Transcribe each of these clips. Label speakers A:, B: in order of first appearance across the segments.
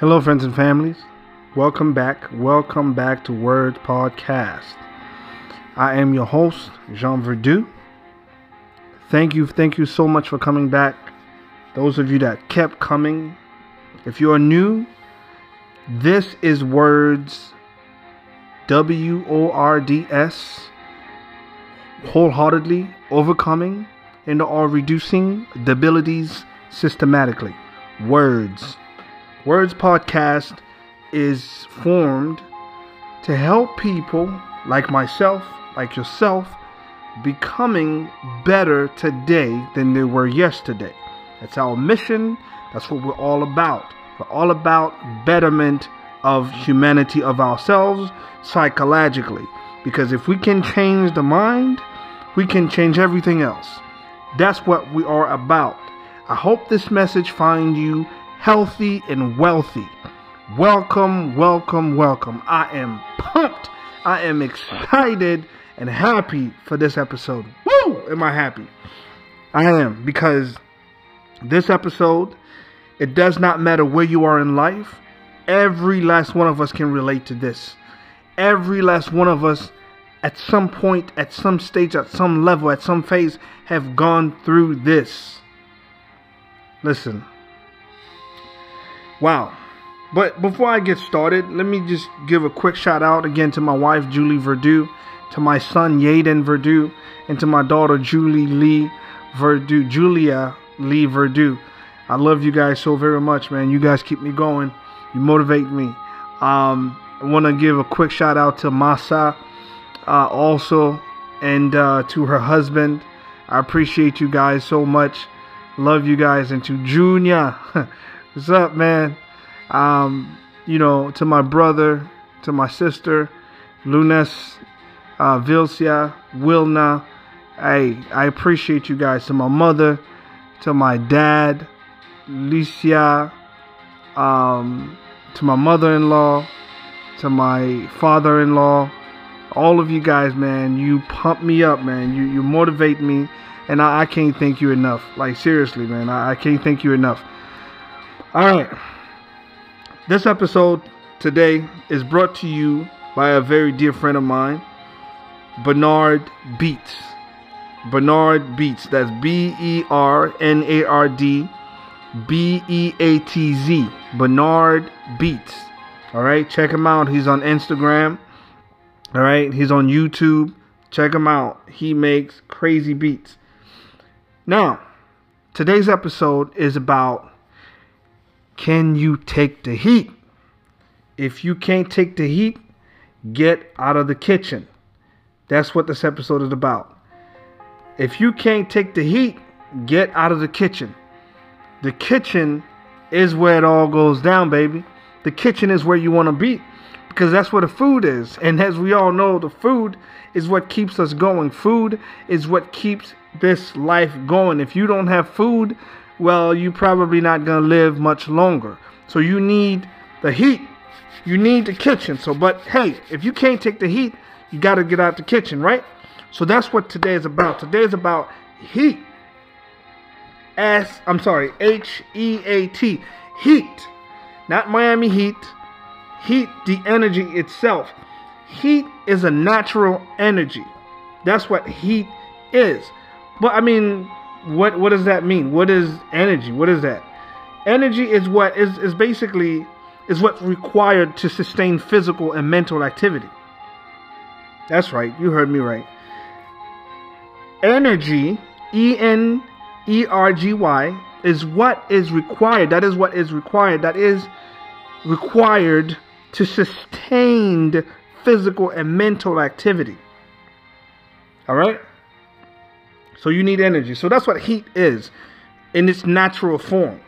A: Hello, friends and families. Welcome back. Welcome back to Words Podcast. I am your host, Jean Verdu. Thank you, thank you so much for coming back. Those of you that kept coming. If you are new, this is Words W O R D S wholeheartedly overcoming and or reducing debilities systematically. Words. Words Podcast is formed to help people like myself, like yourself, becoming better today than they were yesterday. That's our mission. That's what we're all about. We're all about betterment of humanity, of ourselves psychologically. Because if we can change the mind, we can change everything else. That's what we are about. I hope this message finds you healthy and wealthy. Welcome, welcome, welcome. I am pumped. I am excited and happy for this episode. Woo! Am I happy? I am because this episode, it does not matter where you are in life. Every last one of us can relate to this. Every last one of us at some point, at some stage, at some level, at some phase have gone through this. Listen. Wow. But before I get started, let me just give a quick shout out again to my wife, Julie Verdu, to my son, Yaden Verdu, and to my daughter, Julie Lee Verdu, Julia Lee Verdu. I love you guys so very much, man. You guys keep me going. You motivate me. Um, I want to give a quick shout out to Masa uh, also and uh, to her husband. I appreciate you guys so much. Love you guys. And to Junior, what's up, man? Um, you know, to my brother, to my sister, Lunes, uh, Vilsia, Wilna. Hey, I appreciate you guys. To my mother, to my dad, Licia, um, to my mother-in-law, to my father-in-law, all of you guys, man, you pump me up, man. You you motivate me, and I, I can't thank you enough. Like seriously, man, I, I can't thank you enough. All right, this episode today is brought to you by a very dear friend of mine, Bernard Beatz. Bernard Beatz. That's B E R N A R D B E A T Z. Bernard Beatz. All right, check him out. He's on Instagram. All right, he's on YouTube. Check him out. He makes crazy beats. Now, today's episode is about can you take the heat? If you can't take the heat, get out of the kitchen. That's what this episode is about. If you can't take the heat, get out of the kitchen. The kitchen is where it all goes down, baby. The kitchen is where you want to be because that's where the food is. And as we all know, the food is what keeps us going. Food is what keeps this life going. If you don't have food, well, you're probably not going to live much longer. So you need the heat. You need the kitchen. So, but hey, if you can't take the heat, you got to get out the kitchen, right? So that's what today is about. Today is about heat. S, I'm sorry, H E A T. Heat. Not Miami Heat. Heat, the energy itself. Heat is a natural energy. That's what heat is. But I mean, what what does that mean? What is energy? What is that? Energy is what is is basically is what's required to sustain physical and mental activity. That's right. You heard me right. Energy, E N E R G Y, is what is required. That is what is required. That is required to sustained physical and mental activity. All right? So you need energy. So that's what heat is in its natural form.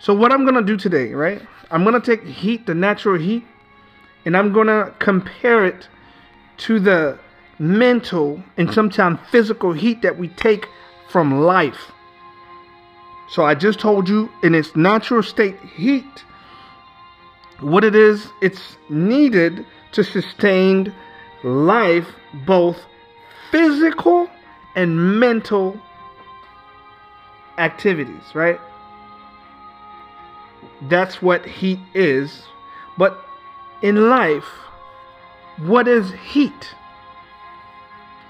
A: So what I'm going to do today, right? I'm going to take heat, the natural heat, and I'm going to compare it to the mental and sometimes physical heat that we take from life. So I just told you in its natural state, heat what it is it's needed to sustain life, both physical and mental activities, right? that's what heat is. But in life, what is heat?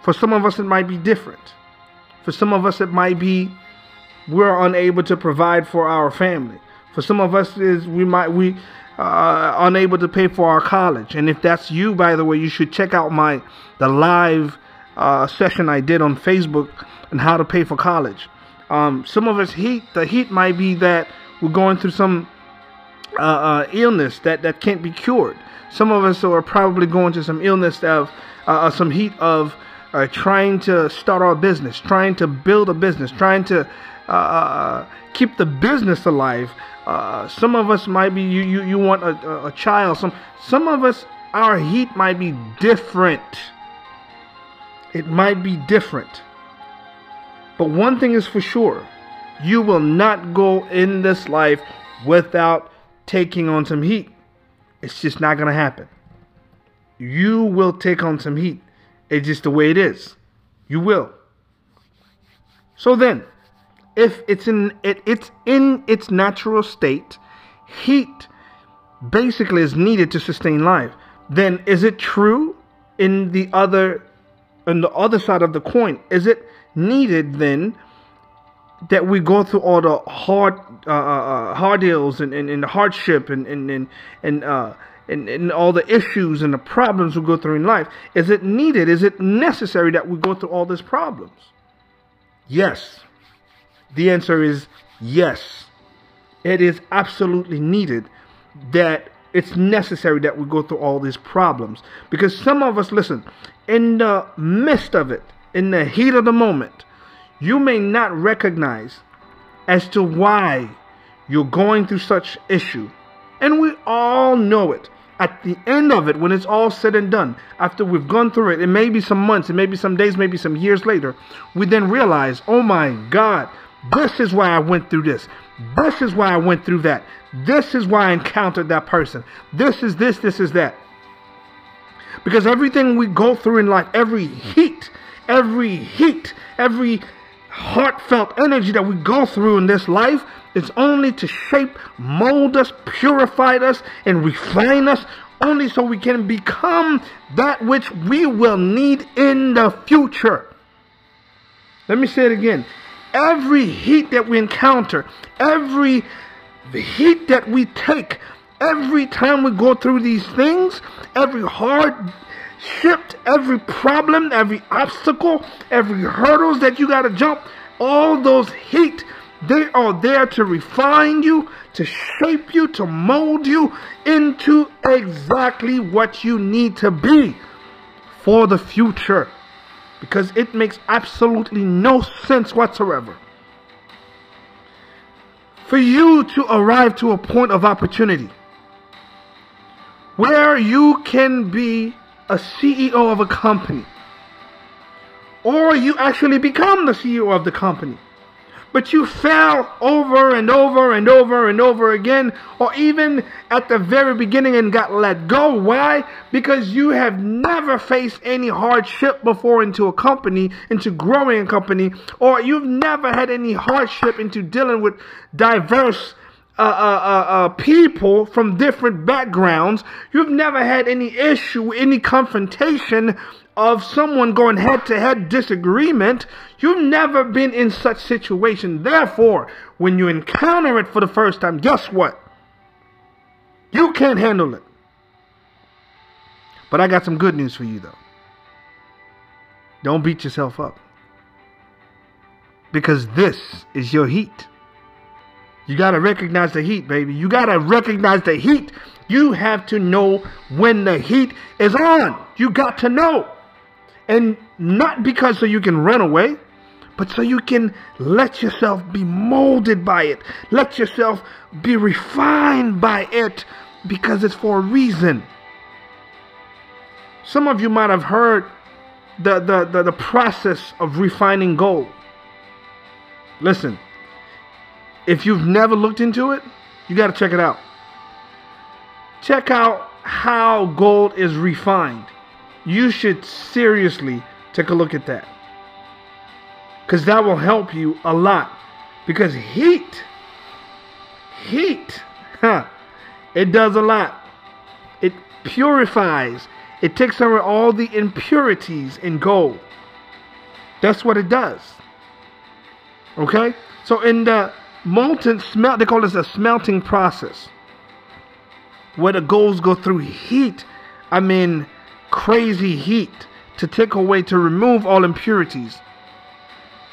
A: For some of us, it might be different. For some of us, it might be we're unable to provide for our family. For some of us, is we might we uh, unable to pay for our college. And if that's you, by the way, you should check out my the live uh, session I did on Facebook on how to pay for college. Um, some of us heat the heat might be that we're going through some uh, uh, illness that that can't be cured. Some of us are probably going to some illness of uh, uh, some heat of uh, trying to start our business, trying to build a business, trying to keep the business alive. some of us might be you you, you want a, a child. Some some of us our heat might be different. It might be different. But one thing is for sure you will not go in this life without taking on some heat. It's just not going to happen. You will take on some heat. It's just the way it is. You will. So then, if it's in it, it's in its natural state, heat basically is needed to sustain life. Then is it true in the other on the other side of the coin? Is it needed then that we go through all the hard uh, uh, uh, hard deals and, and, and the hardship and and and and, uh, and and all the issues and the problems we go through in life? Is it needed? Is it necessary that we go through all these problems? Yes. The answer is yes. It is absolutely needed that it's necessary that we go through all these problems because some of us listen in the midst of it in the heat of the moment you may not recognize as to why you're going through such issue. And we all know it. At the end of it, when it's all said and done, after we've gone through it, it may be some months, it may be some days, maybe some years later, we then realize, oh my God, this is why I went through this. This is why I went through that. This is why I encountered that person. This is this, this is that. Because everything we go through in life, every heat, every heat, every heartfelt energy that we go through in this life is only to shape, mold us, purify us, and refine us, only so we can become that which we will need in the future. Let me say it again. Every heat that we encounter, every heat that we take, every time we go through these things, every hard shipped every problem, every obstacle, every hurdles that you got to jump, all those heat, they are there to refine you, to shape you, to mold you into exactly what you need to be for the future. Because it makes absolutely no sense whatsoever for you to arrive to a point of opportunity where you can be a CEO of a company. Or you actually become the CEO of the company. But you fail over and over and over and over again, or even at the very beginning and got let go. Why? Because you have never faced any hardship before into a company, into growing a company, or you've never had any hardship into dealing with diverse uh, uh, uh, uh, people from different backgrounds. You've never had any issue, any confrontation of someone going head to head disagreement. You've never been in such situation. Therefore, when you encounter it for the first time, guess what? You can't handle it. But I got some good news for you, though. Don't beat yourself up. Because this is your heat. You got to recognize the heat, baby. You got to recognize the heat. You have to know when the heat is on. You got to know. And not because so you can run away, but so you can let yourself be molded by it. Let yourself be refined by it because it's for a reason. Some of you might have heard the, the, the, the process of refining gold. Listen, if you've never looked into it, you got to check it out. Check out how gold is refined. You should seriously take a look at that. Because that will help you a lot. Because heat, heat, huh, It does a lot. It purifies. It takes away all the impurities in gold. That's what it does. Okay? So in the molten smelt, they call this a smelting process. Where the golds go through heat. I mean crazy heat to take away to remove all impurities.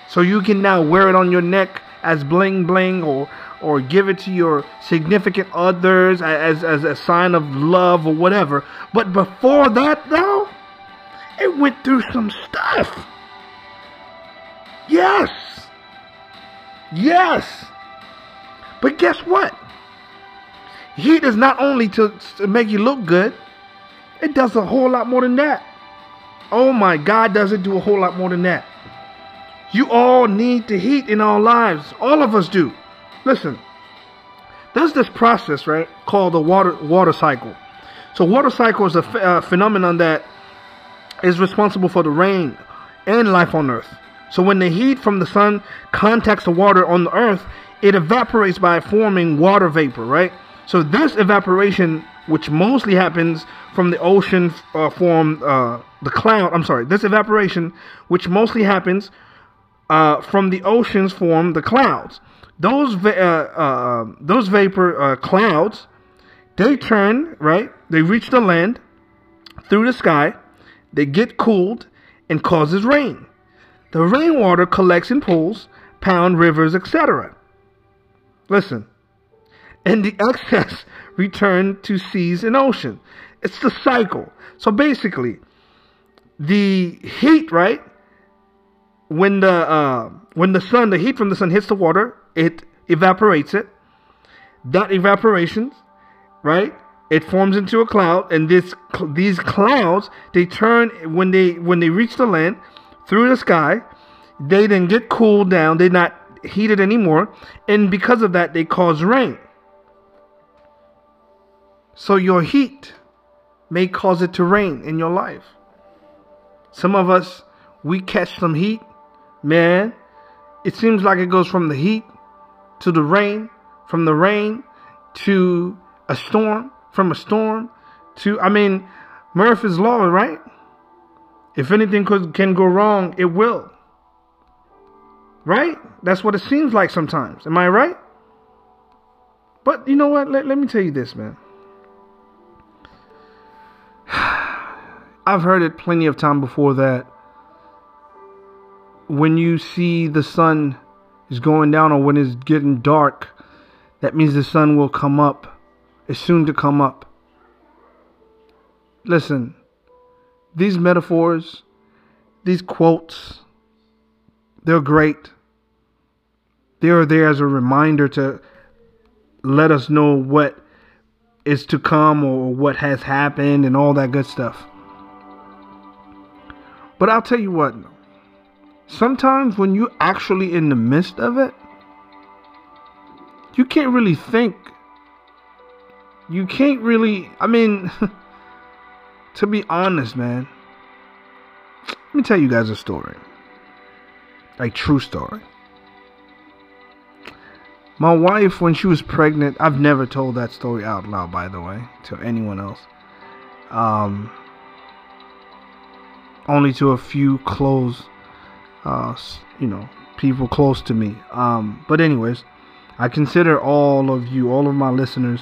A: So you can now wear it on your neck as bling bling or or give it to your significant others as, as a sign of love or whatever. But before that though, it went through some stuff. Yes. Yes. But guess what? Heat is not only to, to make you look good, it does a whole lot more than that. Oh my God, does it do a whole lot more than that? You all need the heat in our lives. All of us do. Listen, there's this process, right, called the water water cycle. So water cycle is a uh, phenomenon that is responsible for the rain and life on earth. So when the heat from the sun contacts the water on the earth, it evaporates by forming water vapor, right? So this evaporation, which mostly happens from the ocean, uh, form uh, the cloud. I'm sorry, this evaporation, which mostly happens uh, from the oceans, form the clouds. Those va- uh, uh, those vapor uh, clouds, they turn right. They reach the land through the sky. They get cooled and causes rain. The rainwater collects in pools, pound rivers, etc. Listen, and the excess return to seas and ocean. It's the cycle. So basically, the heat, right? When the uh, when the sun, the heat from the sun hits the water, it evaporates it. That evaporation, right? It forms into a cloud, and this these clouds they turn when they when they reach the land through the sky. They then get cooled down. They're not heated anymore, and because of that, they cause rain. So your heat may cause it to rain in your life. Some of us, we catch some heat, man. It seems like it goes from the heat to the rain, from the rain to a storm, from a storm to, I mean, Murphy's Law, right? If anything could, can go wrong, it will. Right? That's what it seems like sometimes. Am I right? But you know what? Let, let me tell you this, man. I've heard it plenty of time before that when you see the sun is going down or when it's getting dark, that means the sun will come up. It's soon to come up. Listen, these metaphors, these quotes, they're great. They are there as a reminder to let us know what is to come or what has happened and all that good stuff. But I'll tell you what, sometimes when you're actually in the midst of it, you can't really think. You can't really, I mean, to be honest, man, let me tell you guys a story. Like, true story. My wife, when she was pregnant, I've never told that story out loud, by the way, to anyone else. Um, only to a few close, uh, you know, people close to me. Um, but anyways, I consider all of you, all of my listeners,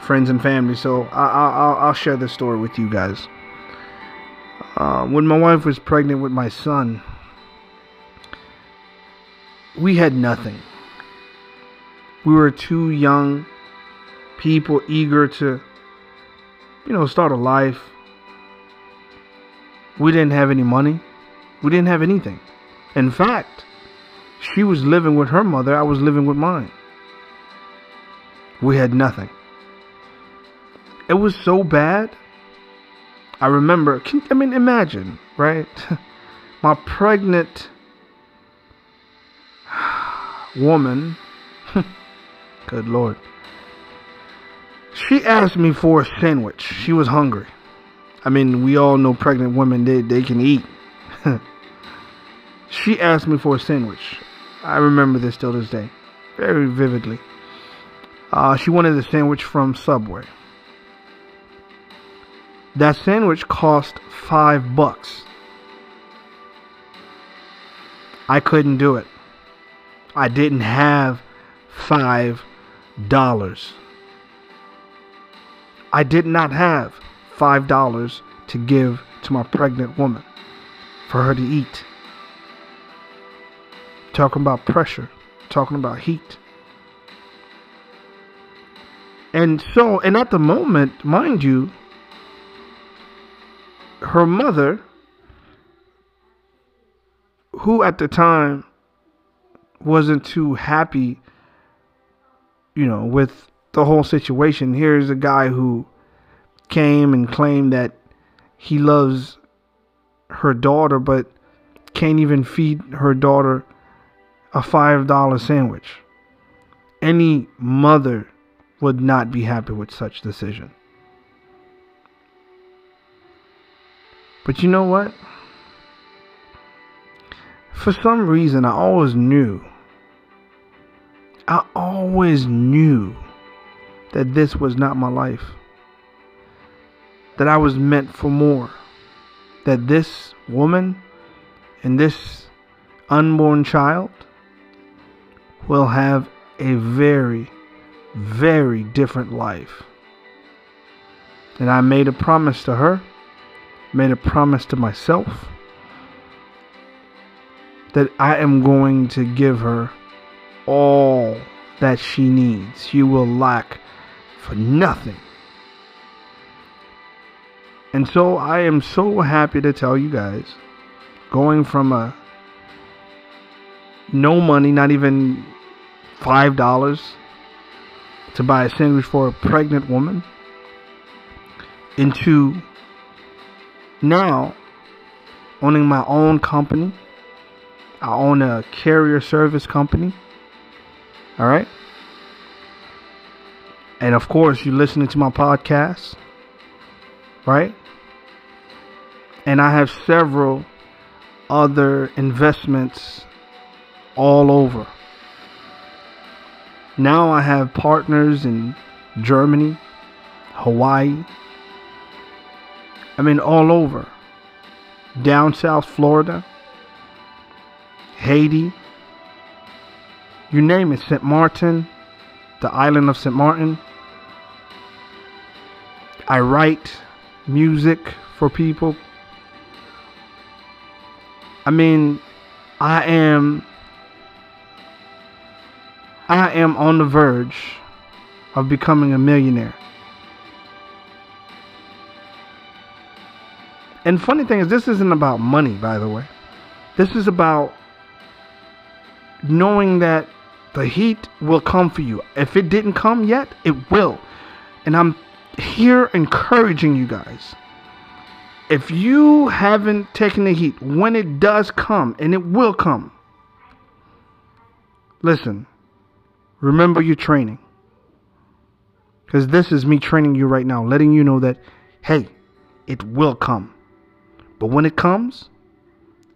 A: friends and family. So I, will share this story with you guys. Uh, when my wife was pregnant with my son, we had nothing. We were two young people eager to, you know, start a life we didn't have any money. We didn't have anything. In fact, she was living with her mother. I was living with mine. We had nothing. It was so bad. I remember, can, I mean, imagine, right? My pregnant woman, good Lord, she asked me for a sandwich. She was hungry. I mean, we all know pregnant women, they, they can eat. she asked me for a sandwich. I remember this till this day, very vividly. Uh, she wanted a sandwich from Subway. That sandwich cost five bucks. I couldn't do it. I didn't have five dollars. I did not have five dollars to give to my pregnant woman for her to eat. Talking about pressure, talking about heat. And so, and at the moment, mind you, her mother, who at the time wasn't too happy, you know, with the whole situation. Here's a guy who came and claimed that he loves her daughter, but can't even feed her daughter a $5 sandwich. Any mother would not be happy with such decision. But you know what? For some reason, I always knew. I always knew that this was not my life. That I was meant for more. That this woman and this unborn child will have a very, very different life. And I made a promise to her, made a promise to myself that I am going to give her all that she needs. She will lack for nothing. And so I am so happy to tell you guys going from a no money, not even five dollars to buy a sandwich for a pregnant woman into now owning my own company. I own a carrier service company. All right. And of course, you're listening to my podcast, right? And I have several other investments all over. Now I have partners in Germany, Hawaii, I mean, all over. Down South Florida, Haiti, you name it, St. Martin, the island of St. Martin. I write music for people. I mean, I am I am on the verge of becoming a millionaire. And funny thing is this isn't about money, by the way. This is about knowing that the heat will come for you. If it didn't come yet, it will. And I'm here encouraging you guys. If you haven't taken the heat, when it does come, and it will come, listen, remember your training. Because this is me training you right now, letting you know that, hey, it will come. But when it comes,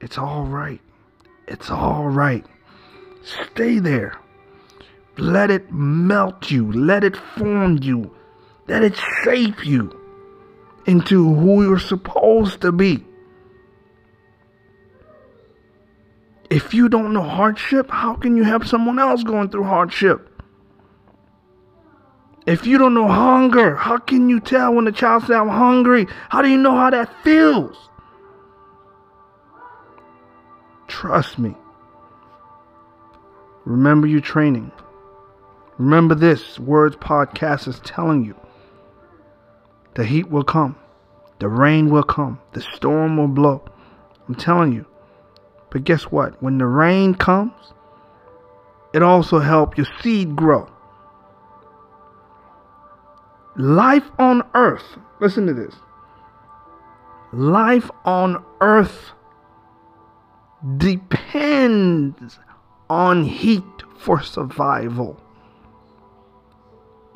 A: it's all right. It's all right. Stay there. Let it melt you. Let it form you. Let it shape you into who you're supposed to be. If you don't know hardship, how can you help someone else going through hardship? If you don't know hunger, how can you tell when the child says, I'm hungry? How do you know how that feels? Trust me. Remember your training. Remember this Words Podcast is telling you the heat will come, the rain will come, the storm will blow. I'm telling you. But guess what? When the rain comes, it also helps your seed grow. Life on earth, listen to this. Life on earth depends on heat for survival.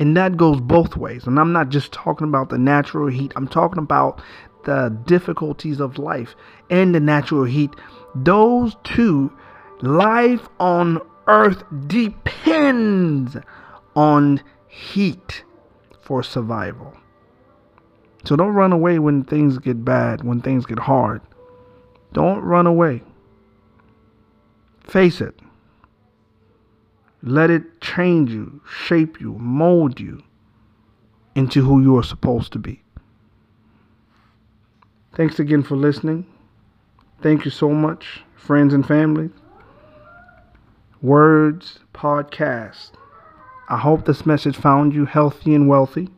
A: And that goes both ways. And I'm not just talking about the natural heat, I'm talking about the difficulties of life and the natural heat. Those two, life on earth depends on heat for survival. So don't run away when things get bad, when things get hard. Don't run away. Face it. Let it change you, shape you, mold you into who you are supposed to be. Thanks again for listening. Thank you so much, friends and family. Words Podcast. I hope this message found you healthy and wealthy.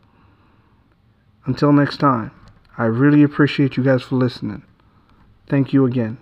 A: Until next time, I really appreciate you guys for listening. Thank you again.